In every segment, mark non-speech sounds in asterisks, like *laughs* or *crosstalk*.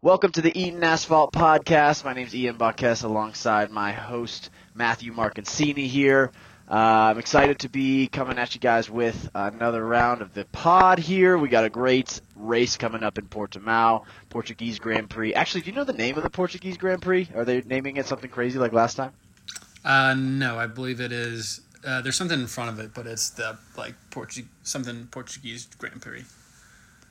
Welcome to the Eaton Asphalt Podcast. My name is Ian Buckes alongside my host, Matthew Marcancini here. Uh, I'm excited to be coming at you guys with another round of the pod here. We got a great race coming up in Portimao, Portuguese Grand Prix. Actually, do you know the name of the Portuguese Grand Prix? Are they naming it something crazy like last time? Uh, no, I believe it is. Uh, there's something in front of it, but it's the like Portu- something Portuguese Grand Prix.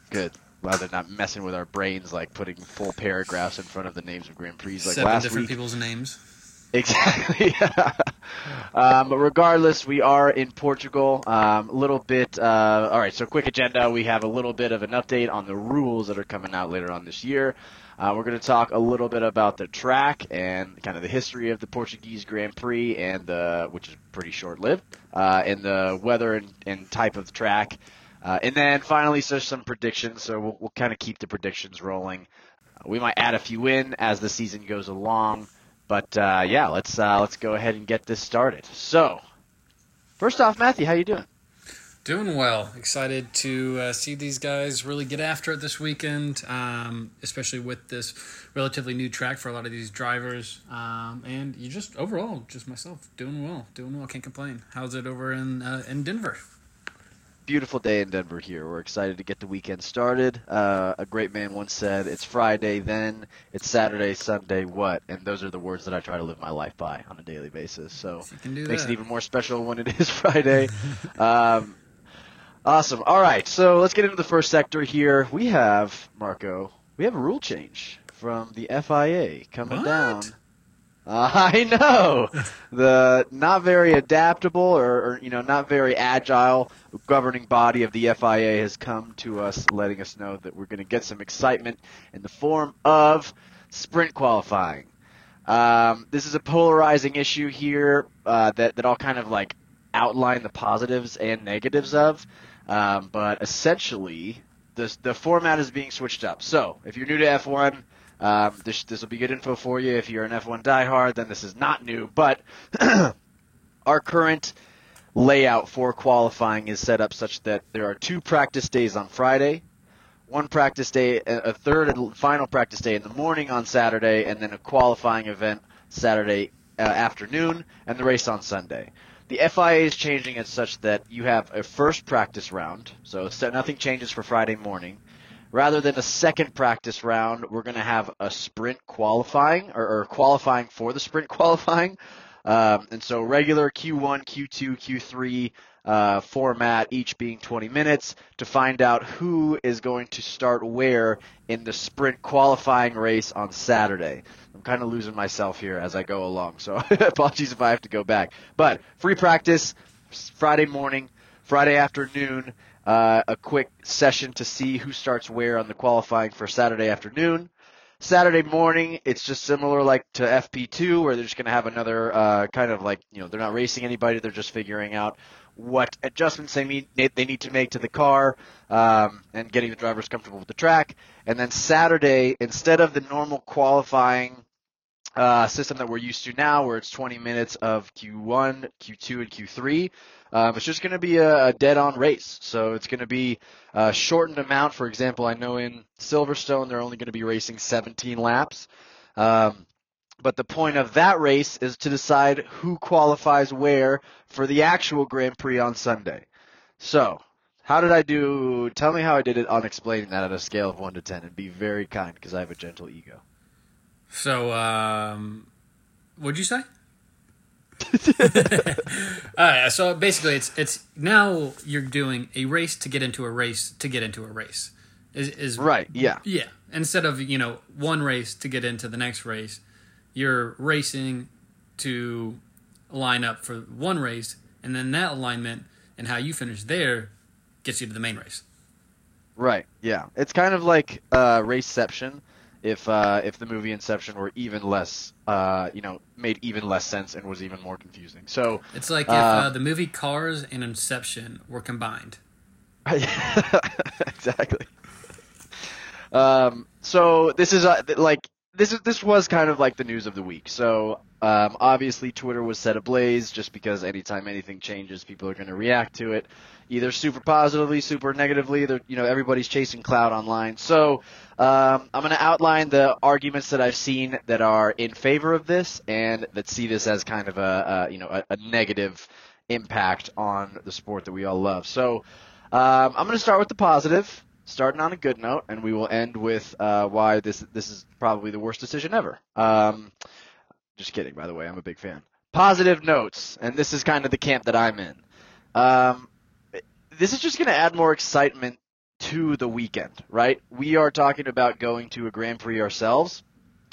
Good. Well, they're not messing with our brains like putting full paragraphs in front of the names of Grand Prix like Seven last different week. people's names. *laughs* Exactly. *laughs* um, but regardless, we are in Portugal. Um, a little bit. Uh, all right. So quick agenda. We have a little bit of an update on the rules that are coming out later on this year. Uh, we're going to talk a little bit about the track and kind of the history of the Portuguese Grand Prix, and the which is pretty short-lived, uh, and the weather and, and type of track. Uh, and then finally, so some predictions. So we'll, we'll kind of keep the predictions rolling. Uh, we might add a few in as the season goes along. But uh, yeah, let's uh, let's go ahead and get this started. So, first off, Matthew, how you doing? Doing well. Excited to uh, see these guys really get after it this weekend, um, especially with this relatively new track for a lot of these drivers. Um, and you just overall, just myself, doing well, doing well. Can't complain. How's it over in uh, in Denver? Beautiful day in Denver here. We're excited to get the weekend started. Uh, a great man once said, "It's Friday, then it's Saturday, Sunday, what?" And those are the words that I try to live my life by on a daily basis. So You can do makes that. it even more special when it *laughs* is Friday. um, awesome. All right, so let's get into the first sector here. We have Marco. We have a rule change from the FIA coming What? down. *laughs* I know the not very adaptable or, or you know not very agile governing body of the FIA has come to us, letting us know that we're going to get some excitement in the form of sprint qualifying. Um, this is a polarizing issue here uh, that that I'll kind of like outline the positives and negatives of, um, but essentially this the format is being switched up. So if you're new to F1. Um, this this will be good info for you. If you're an F1 diehard, then this is not new. But *clears throat* our current layout for qualifying is set up such that there are two practice days on Friday, one practice day, a third and final practice day in the morning on Saturday, and then a qualifying event Saturday uh, afternoon, and the race on Sunday. The FIA is changing it such that you have a first practice round, so nothing changes for Friday morning. Rather than a second practice round, we're going to have a sprint qualifying or, or qualifying for the sprint *laughs* qualifying. Um, and so regular Q1, Q2, Q3 uh, format, each being 20 minutes, to find out who is going to start where in the sprint qualifying race on Saturday. I'm kind of losing myself here as I go along, so *laughs* apologies if I have to go back. But free practice Friday morning, Friday afternoon, uh, a quick session to see who starts where on the qualifying for Saturday afternoon. Saturday morning, it's just similar like to FP2, where they're just going to have another uh, kind of like you know they're not racing anybody, they're just figuring out what adjustments they need they need to make to the car um, and getting the drivers comfortable with the track. And then Saturday, instead of the normal qualifying uh, system that we're used to now, where it's 20 minutes of Q1, Q2, and Q3. Um, it's just going to be a, a dead-on race, so it's going to be a shortened amount. For example, I know in Silverstone they're only going to be racing 17 laps, um, but the point of that race is to decide who qualifies where for the actual Grand Prix on Sunday. So, how did I do? Tell me how I did it on explaining that at a scale of one to ten, and be very kind because I have a gentle ego. So, um, what'd you say? *laughs* Right. So basically, it's it's now you're doing a race to get into a race to get into a race. Is is Right? Yeah. Yeah. Instead of you know one race to get into the next race, you're racing to line up for one race, and then that alignment and how you finish there gets you to the main race. Right. Yeah. It's kind of like uh, Raceception, if uh, if the movie Inception were even less, uh, you know, made even less sense and was even more confusing. So It's like if Uh, uh, the movie Cars and Inception were combined. *laughs* exactly. Um, so this is uh, like this is this was kind of like the news of the week. So Um, obviously, Twitter was set ablaze just because anytime anything changes, people are going to react to it, either super positively, super negatively. You know, everybody's chasing cloud online. So um, I'm going to outline the arguments that I've seen that are in favor of this and that see this as kind of a, a you know a, a, negative impact on the sport that we all love. So um, I'm going to start with the positive starting on a good note, and we will end with uh, why this this is probably the worst decision ever. Um, just kidding, by the way. I'm a big fan. Positive notes, and this is kind of the camp that I'm in. Um, this is just going to add more excitement to the weekend, right? We are talking about going to a Grand Prix ourselves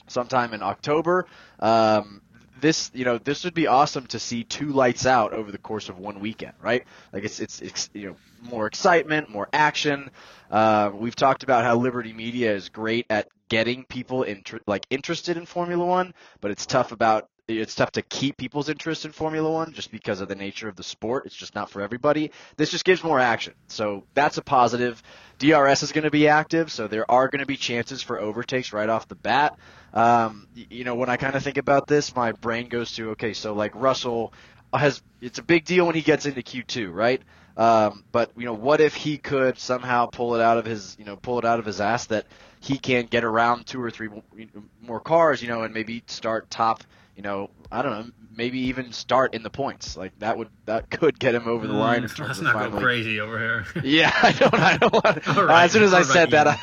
sometime in October. Um, this, you know, this would be awesome to see two lights out over the course of one weekend, right? Like it's, it's, it's you know, more excitement, more action. Uh, we've talked about how Liberty Media is great at getting people inter- like interested in Formula One, but it's tough about it's tough to keep people's interest in Formula One just because of the nature of the sport. It's just not for everybody. This just gives more action. So that's a positive. DRS is going to be active, so there are going to be chances for overtakes right off the bat. Um, you know, when I kind of think about this, my brain goes to okay, so like Russell has it's a big deal when he gets into Q2, right? Um, but you know, what if he could somehow pull it out of his, you know, pull it out of his ass that he can't get around two or three more cars, you know, and maybe start top, you know, I don't know, maybe even start in the points. Like that would that *laughs* could get him over the line. *laughs* Mm, let's not finally... go crazy over here. *laughs* yeah, I don't. I don't want. right, as soon as I said that. I,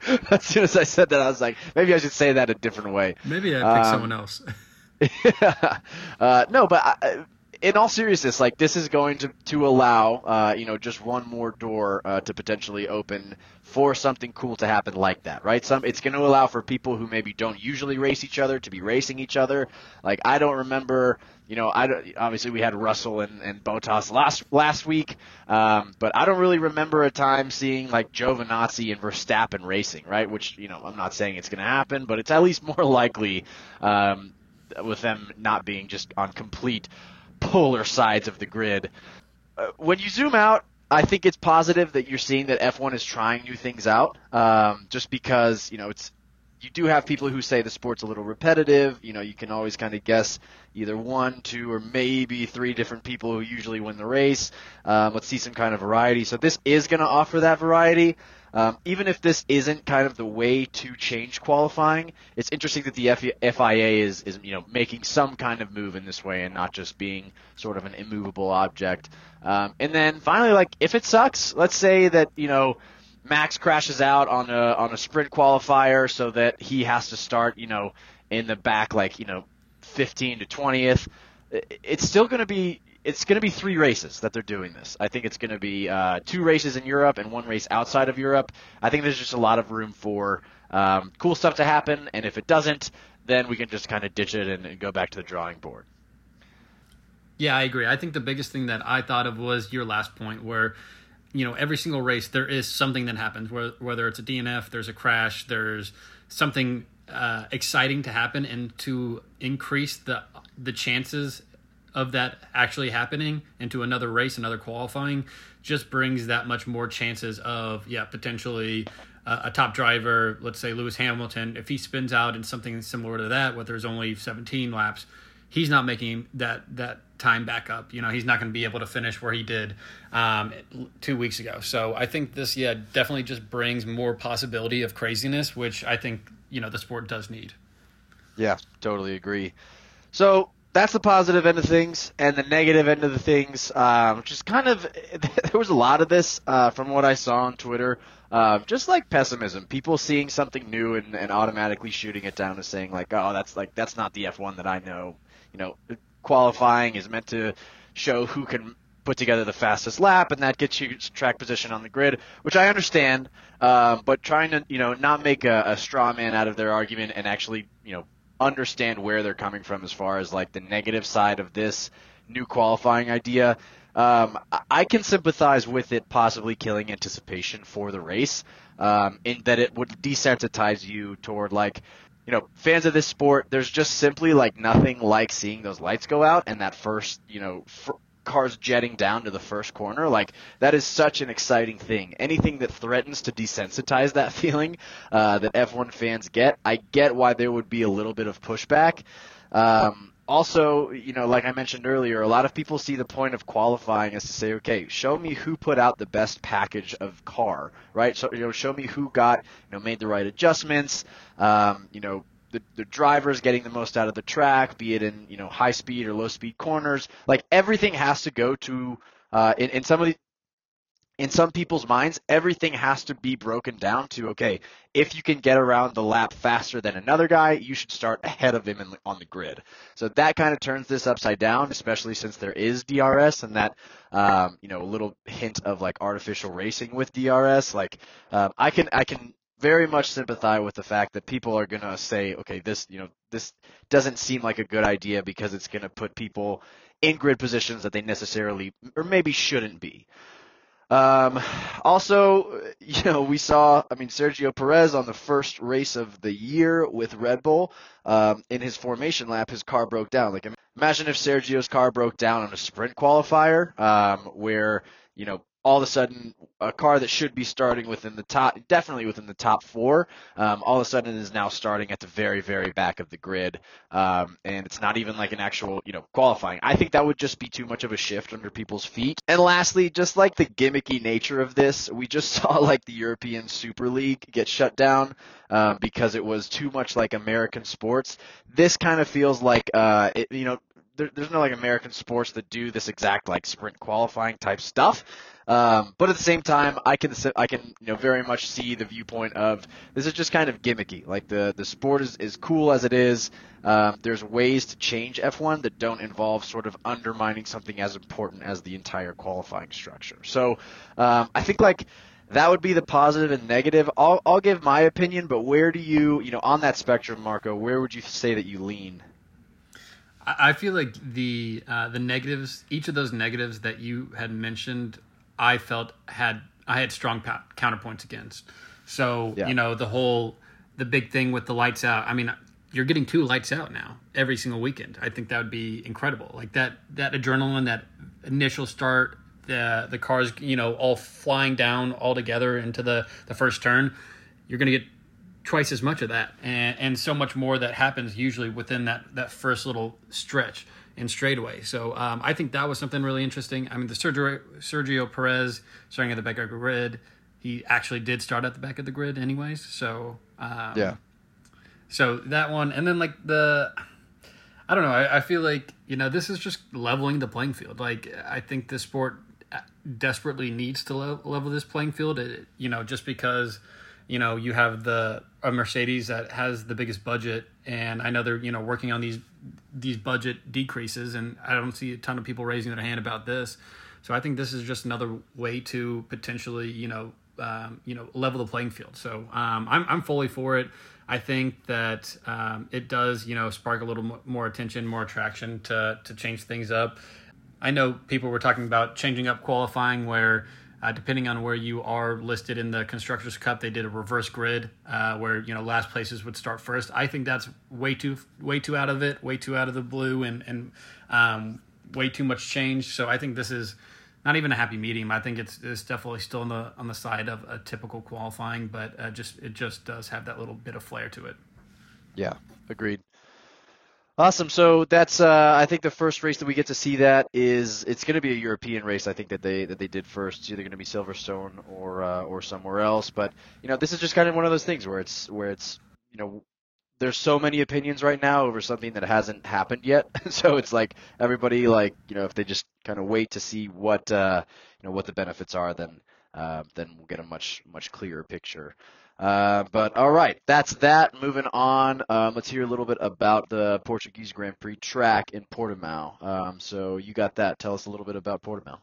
*laughs* as soon as I said that, I was like, maybe I should say that a different way. Maybe I pick um, someone else. yeah. *laughs* *laughs* Uh, no, but I, in all seriousness, like this is going to to allow uh, you know just one more door uh, to potentially open for something cool to happen like that, right? Some it's going to allow for people who maybe don't usually race each other to be racing each other. Like I don't remember, you know, I don't, obviously we had Russell and, and Bottas last last week, um, but I don't really remember a time seeing like Giovinazzi and Verstappen racing, right? Which you know I'm not saying it's going to happen, but it's at least more *laughs* likely um, with them not being just on complete polar sides of the grid. Uh, when you zoom out, I think it's positive that you're seeing that F1 is trying new things out. Um, just because you know it's you do have people who say the sport's a little repetitive. You know, you can always kind of guess either one, two, or maybe three different people who usually win the race. Um, let's see some kind of variety. So this is going to offer that variety. Um, even if this isn't kind of the way to change qualifying, it's interesting that the FIA is, is you know making some kind of move in this way and not just being sort of an immovable object. Um, and then finally, like if it sucks, let's say that you know Max crashes out on a on a sprint qualifier, so that he has to start you know in the back like you know 15 to 20th. It's still going to be it's going to be three races that they're doing this. I think it's going to be uh, two races in Europe and one race outside of Europe. I think there's just a lot of room for um, cool stuff to happen, and if it doesn't, then we can just kind of ditch it and, and go back to the drawing board. Yeah, I agree. I think the biggest thing that I thought of was your last point, where you know every single race there is something that happens, whether it's a DNF, there's a crash, there's something uh, exciting to happen, and to increase the the chances of that actually happening into another race, another qualifying, just brings that much more chances of yeah potentially uh, a top driver, let's say Lewis Hamilton, if he spins out in something similar to that, where there's only 17 laps, he's not making that that time back up. You know, he's not going to be able to finish where he did um, two weeks ago. So I think this, yeah, definitely just brings more possibility of craziness, which I think you know the sport does need. Yeah, totally agree. So that's the positive end of things, and the negative end of the things, um, is kind of *laughs* there was a lot of this uh, from what I saw on Twitter. Uh, just like pessimism, people seeing something new and, and automatically shooting it down and saying like, "Oh, that's like that's not the F1 that I know." You know, qualifying is meant to show who can put together the fastest lap, and that gets you track position on the grid, which I understand. Um, but trying to you know not make a, a straw man out of their argument and actually you know understand where they're coming from as far as like the negative side of this new qualifying idea. Um, I can sympathize with it possibly killing anticipation for the race, um, in that it would desensitize you toward like, you know, fans of this sport. There's just simply like nothing like seeing those lights go out and that first, you know, cars jetting down to the first corner. Like that is such an exciting thing. Anything that threatens to desensitize that *laughs* feeling uh, that F1 fans get, I get why there would be a little bit of pushback. Um, also, you know, like I mentioned earlier, a lot of people see the point of qualifying as to say, okay, show me who put out the best package of car, right? So, you know, show me who got, you know, made the right adjustments, um, you know, the, the drivers getting the most out of the track, be it in, you know, high speed or low speed corners. Like everything has to go to, uh, in, in some of the, in some people's minds, everything has to be broken down to okay, if you can get around the lap faster than another guy, you should start ahead of him in, on the grid. So that kind of turns this upside down, especially since there is DRS and that um, you know little hint of like artificial racing with DRS. Like um, I can I can very much sympathize with the fact that people are gonna say, okay, this you know this doesn't seem like a good idea because it's gonna put people in grid positions that they necessarily or maybe shouldn't be. Um, also, *laughs* you know, we saw, I mean, Sergio Perez on the first race of the year with Red Bull, um, in his formation lap, his car broke down. Like, imagine if Sergio's car broke down on a sprint qualifier, um, where, you know, all of a sudden a car that should be starting within the top, definitely within the top four, um, all of a sudden is now starting at the very, very back of the grid, um, and it's not even like an actual, you know, qualifying. I think that would just be too much of a shift under people's feet. And lastly, just like the gimmicky nature of this, we just *laughs* saw like the European Super League get shut down um, because it was too much like American sports. This kind of feels like, uh, it, you know, there, there's no like American sports that do this exact like sprint qualifying type stuff. Um, but at the same time, I can I can you know very much see the viewpoint of this is just kind of gimmicky. Like the the sport is is cool as it is. Um, there's ways to change F1 that don't involve sort of undermining something as important as the entire qualifying structure. So um, I think like that would be the positive and negative. I'll I'll give my opinion, but where do you you know on that spectrum, Marco? Where would you say that you lean? I feel like the uh, the negatives, each of those negatives that you had mentioned, I felt had I had strong counterpoints against. So yeah. you know the whole the big thing with the lights out. I mean, you're getting two lights out now every single weekend. I think that would be incredible. Like that that adrenaline, that initial start, the the cars you know all flying down all together into the the first turn. You're going to get twice as much of that, and and so much more that happens usually within that that first little stretch and straightaway. So um, I think that was something really interesting. I mean, the Sergio, Sergio Perez starting at the back of the grid, he actually did start at the back of the grid, anyways. So um, yeah. So that one, and then like the, I don't know. I, I feel like you know this is just leveling the playing field. Like I think the sport desperately needs to level this playing field. It, you know, just because you know you have the a Mercedes that has the biggest budget, and I know they're you know working on these these budget decreases, and I don't see a ton of people raising their hand about this. So I think this is just another way to potentially you know um, you know level the playing field. So um, I'm I'm fully for it. I think that um, it does you know spark a little more attention, more attraction to to change things up. I know people were talking about changing up qualifying where uh, depending on where you are listed in the constructors cup, they did a reverse grid uh, where you know last places would start first. I think that's way too way too out of it, way too out of the blue, and and um, way too much change. So I think this is not even a happy medium. I think it's, it's definitely still on the on the side of a typical qualifying, but uh, just it just does have that little bit of flair to it. Yeah, agreed. Awesome. So that's uh, I think the first race that we get to see that is it's going to be a European race. I think that they that they did first. It's either going to be Silverstone or uh, or somewhere else. But you know, this is just kind of one of those things where it's where it's you know there's so many opinions right now over something that hasn't happened yet. *laughs* so it's like everybody like you know if they just kind of wait to see what uh, you know what the benefits are, then uh, then we'll get a much much clearer picture. Uh, but all right, that's that. Moving on, um, let's hear a little bit about the Portuguese Grand Prix track in Portimao. Um, so you got that. Tell us a little bit about Portimao.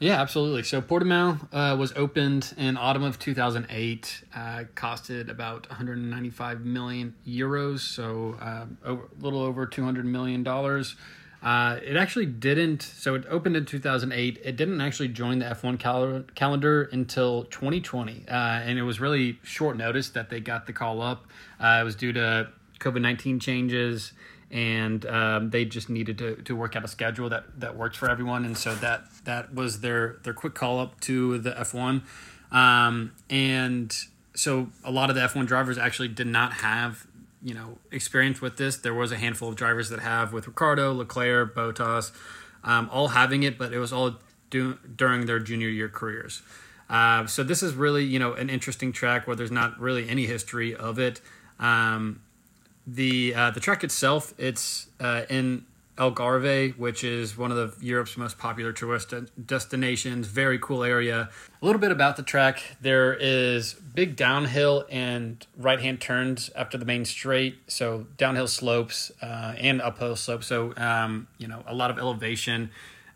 Yeah, absolutely. So Portimao uh, was opened in autumn of 2008. Uh, costed about 195 million euros, so uh, a little over 200 million dollars. Uh, it actually didn't. So it opened in 2008. It didn't actually join the F1 cal- calendar until 2020, uh, and it was really short notice that they got the call up. Uh, it was due to COVID 19 changes, and um, they just needed to, to work out a schedule that that worked for everyone. And so that that was their their quick call up to the F1, um, and so a lot of the F1 drivers actually did not have you know experience with this. There was a handful of drivers that have with Ricciardo, Leclerc, Bottas, um, all having it, but it was all do, during their junior year careers. Uh, so this is really you know an interesting track where there's not really any history of it. Um, the uh, the track itself, it's uh, in Algarve, which is one of the Europe's most popular tourist destinations. Very cool area. A little bit about the track: there is big downhill and right hand turns after the main straight, so downhill slopes uh, and uphill slopes. So um, you know a lot of elevation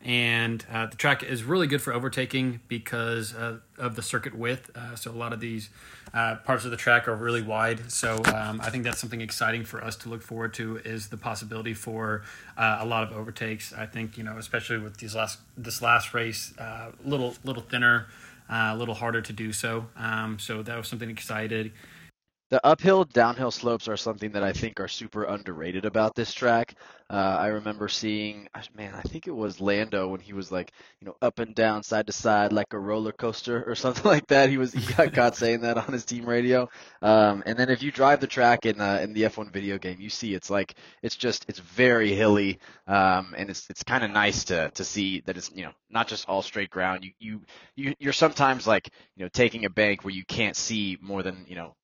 and uh, the track is really good for overtaking because uh, of the circuit width. Uh, so a lot of these uh, parts of the track are really wide. So um, I think that's something exciting for us to look forward to is the possibility for uh, a lot of overtakes. I think you know, especially with these last this last race, a uh, little little thinner, a little harder to do so. Um, so that was something excited. The uphill downhill slopes are something that I think are super underrated about this track. Uh, I remember seeing, man, I think it was Lando when he was like, you know, up and down, side to side, like a roller coaster or *laughs* something like that. He was he got caught *laughs* saying that on his team radio. Um, and then if you drive the track in uh, in the F1 video game, you see it's like it's just it's very hilly, um, and it's it's kind of nice to to see that it's you know not just all straight ground. You you you you're sometimes like you know taking a bank where you can't see more than you know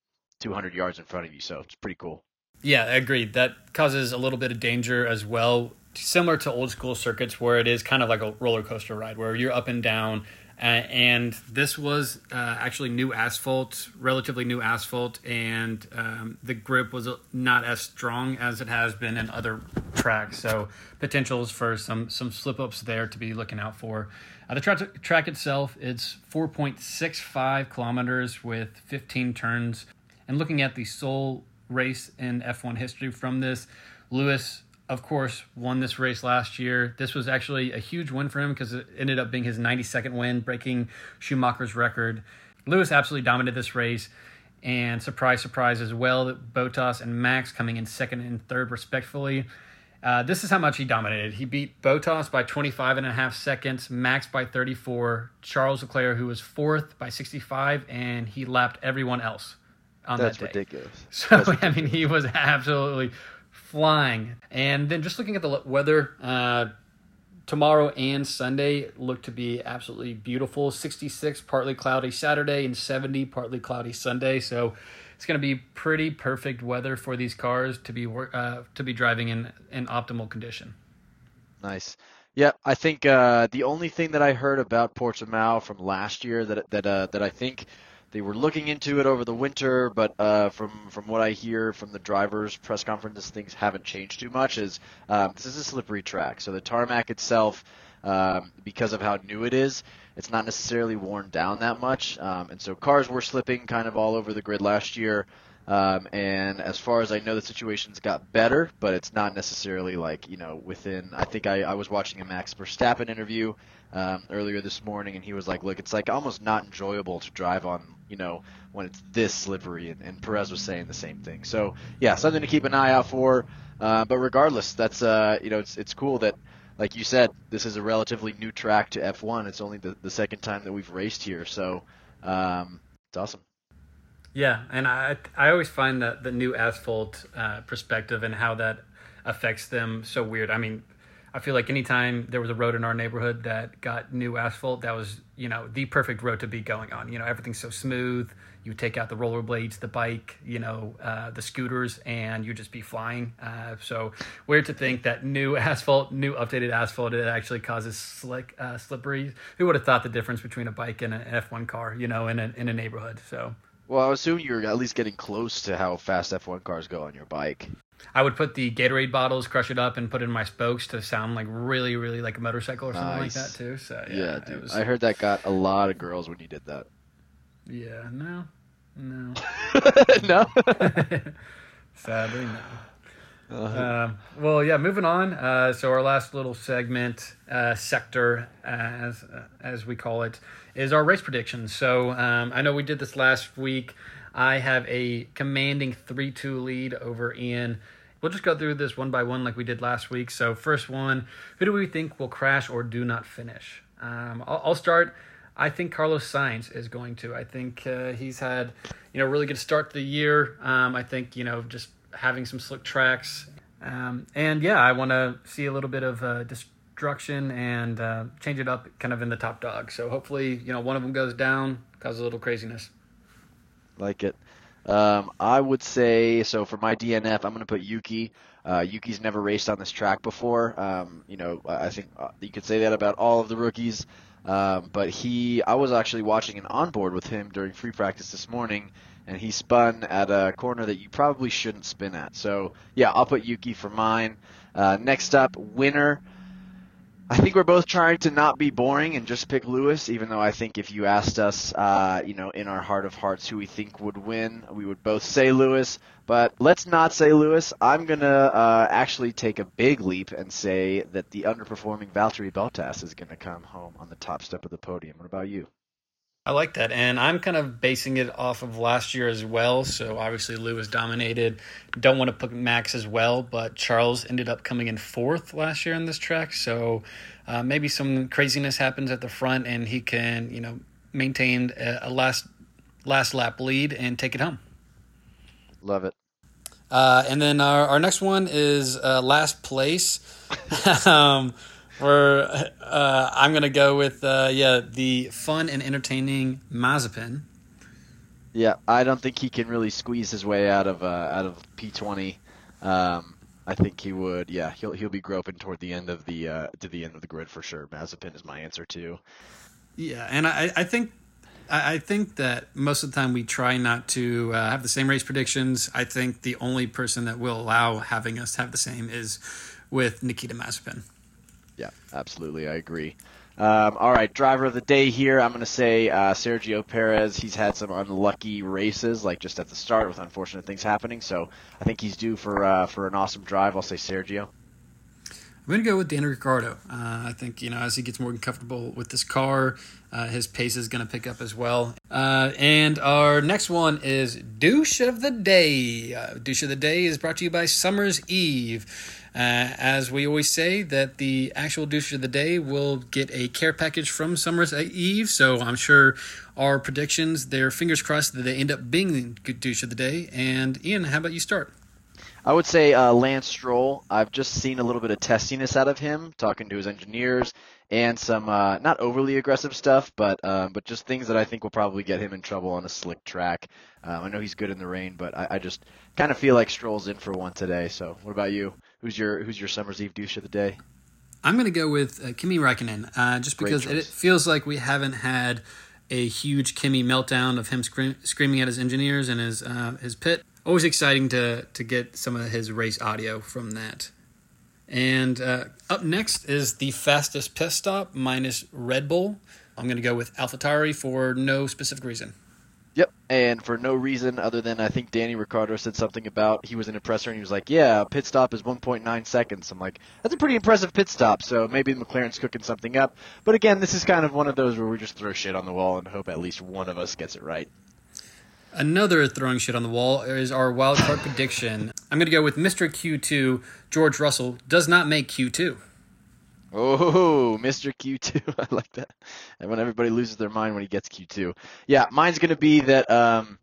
200 yards in front of you. So it's pretty cool. Yeah, I agree. That causes a little bit of danger as well, similar to old school circuits where it is kind of like a roller coaster ride where you're up and down. Uh, and this was uh, actually new asphalt, relatively new asphalt, and um, the grip was not as strong as it has been in other tracks. So potentials for some some slip ups there to be looking out for. Uh, the tra- track itself, it's 4.65 kilometers with 15 turns. And looking at the sole race in F1 history from this, Lewis, of course, won this race last year. This was actually a huge win for him because it ended up being his 92nd win, breaking Schumacher's record. Lewis absolutely dominated this race. And surprise, surprise as well, that Bottas and Max coming in second and third, respectfully. Uh, this is how much he dominated. He beat Bottas by 25 and a half seconds, Max by 34, Charles Leclerc, who was fourth, by 65, and he lapped everyone else on That's that day. ridiculous. *laughs* So That's *laughs* I mean, he was absolutely flying. And then just looking at the weather, uh, tomorrow and Sunday look to be absolutely beautiful. 66 partly cloudy Saturday and 70 partly cloudy Sunday. So it's going to be pretty perfect weather for these cars to be uh, to be driving in in optimal condition. Nice. Yeah, I think uh, the only thing that I heard about Portimao from last year that that uh, that I think they were looking into it over the winter, but uh, from from what I hear from the drivers' press conferences, things haven't changed too much. Is um, this is a slippery track, so the tarmac itself, um, because of how new it is, it's not necessarily worn down that much, um, and so cars were slipping kind of all over the grid last year. Um, and as far as I know, the situation's got better, but it's not necessarily like you know within. I think I, I was watching a Max Verstappen interview um, earlier this morning, and he was like, "Look, it's like almost not enjoyable to drive on, you know, when it's this slippery." And, and Perez was saying the same thing. So yeah, something to keep an eye out for. Uh, but regardless, that's uh, you know, it's it's cool that, like you said, this is a relatively new track to F1. It's only the, the second time that we've raced here, so um, it's awesome. Yeah, and I I always find that the new asphalt uh, perspective and how that affects them so weird. I mean, I feel like anytime there was a road in our neighborhood that got new asphalt, that was you know the perfect road to be going on. You know, everything's so smooth. You take out the rollerblades, the bike, you know, uh, the scooters, and you just be flying. Uh, so weird to think that new *laughs* asphalt, new updated asphalt, it actually causes slick, uh, slippery. Who would have thought the difference between a bike and an F1 car? You know, in a in a neighborhood. So well, I assume you're at least getting close to how fast F1 cars go on your bike. I would put the Gatorade bottles, crush it up, and put it in my spokes to sound like really, really like a motorcycle or something nice. like that too. So yeah, yeah dude. Was... I heard that got a lot of girls when you did that. Yeah, no, no, *laughs* no. *laughs* Sadly, no. Uh-huh. Uh, well, yeah. Moving on. Uh, so our last little segment, uh, sector, as as we call it, is our race predictions. So um, I know we did this last week. I have a commanding three-two lead over Ian. We'll just go through this one by one like we did last week. So first one, who do we think will crash or do not finish? Um, I'll, I'll start. I think Carlos Sainz is going to. I think uh, he's had, you know, really good start to the year. Um, I think you know just having some slick tracks. Um, and yeah, I want to see a little bit of uh, destruction and uh, change it up kind of in the top dog. So hopefully, you know, one of them goes down, causes a little craziness. Like it. Um, I would say so for my DNF. I'm going to put Yuki. Uh, Yuki's never raced on this track before. Um, you know, I think uh, you could say that about all of the rookies. Um, but he, I was actually watching an onboard with him during free practice this morning, and he spun at a corner that you probably shouldn't spin at. So yeah, I'll put Yuki for mine. Uh, next up, winner. I think we're both trying to not be boring and just pick Lewis, even though I think if you asked us, uh, you know, in our heart of hearts who we think would win, we would both say Lewis. But let's not say Lewis. I'm going to uh, actually take a big leap and say that the underperforming Valtteri Bottas is going to come home on the top step of the podium. What about you? I like that. And I'm kind of basing it off of last year as well. So obviously Lou Lewis dominated. Don't want to put Max as well, but Charles ended up coming in fourth last year on this track. So uh, maybe some craziness happens at the front and he can, you know, maintain a, a last last lap lead and take it home. Love it. Uh, and then our, our next one is uh, last place. *laughs* um, for uh, I'm gonna go with uh, yeah the fun and entertaining Mazepin. Yeah, I don't think he can really squeeze his way out of uh, out of P20. Um, I think he would. Yeah, he'll he'll be groping toward the end of the uh, to the end of the grid for sure. Mazepin is my answer too. Yeah, and I I think I think that most of the time we try not to uh, have the same race predictions. I think the only person that will allow having us have the same is with Nikita Mazepin. Yeah, absolutely. I agree. Um, all right, driver of the day here. I'm going to say uh, Sergio Perez. He's had some unlucky races, like just at the start, with unfortunate things happening. So I think he's due for uh, for an awesome drive. I'll say Sergio. I'm going to go with Danny Ricciardo. Uh, I think you know as he gets more comfortable with this car, uh, his pace is going to pick up as well. Uh, and our next one is douche of the day. Uh, douche of the day is brought to you by Summer's Eve. Uh, as we always say, that the actual douche of the day will get a care package from Summer's Eve. So I'm sure our predictions, their fingers crossed that they end up being the good douche of the day. And Ian, how about you start? I would say uh, Lance Stroll. I've just seen a little bit of testiness out of him, talking to his engineers, and some uh, not overly aggressive stuff, but um, but just things that I think will probably get him in trouble on a slick track. Um, I know he's good in the rain, but I, I just kind of feel like Stroll's in for one today. So, what about you? Who's your Who's your Summer's Eve douche of the day? I'm going to go with uh, Kimi Räikkönen, uh, just because it feels like we haven't had a huge Kimi meltdown of him scream, screaming at his engineers and his uh, his pit. Always exciting to to get some of his race audio from that. And uh, up next is the fastest pit stop minus Red Bull. I'm going to go with AlphaTauri for no specific reason. Yep, and for no reason other than I think Danny Ricciardo said something about he was an impressor and he was like, "Yeah, pit stop is 1.9 seconds." I'm like, "That's a pretty impressive pit stop." So maybe McLaren's cooking something up. But again, this is kind of one of those where we just throw shit on the wall and hope at least one of us gets it right. Another throwing shit on the wall is our wild card prediction. I'm going to go with Mr. Q2. George Russell does not make Q2. Oh, *laughs* Mr. Q2. *laughs* I like that. And when everybody loses their mind when he gets Q2. Yeah, mine's going to be that um,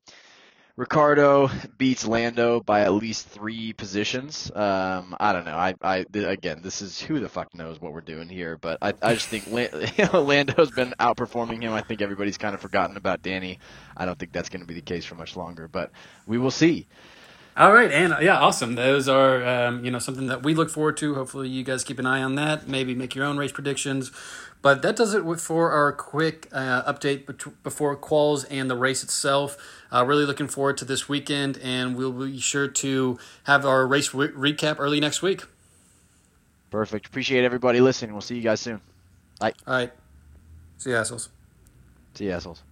Ricciardo beats Lando by at least three positions. Um, I don't know. I, I, again, this is who the fuck knows what we're doing here, but I, I just think *laughs* Lando's been outperforming him. I think everybody's kind of forgotten about Danny. I don't think that's going to be the case for much longer, but we will see. All right, and yeah, awesome. Those are um, you know something that we look forward to. Hopefully, you guys keep an eye on that. Maybe make your own race predictions. But that does it for our quick uh, update before quals and the race itself. Uh, really looking forward to this weekend, and we'll be sure to have our race re- recap early next week. Perfect. Appreciate everybody listening. We'll see you guys soon. Bye. All right. See you assholes. See you assholes.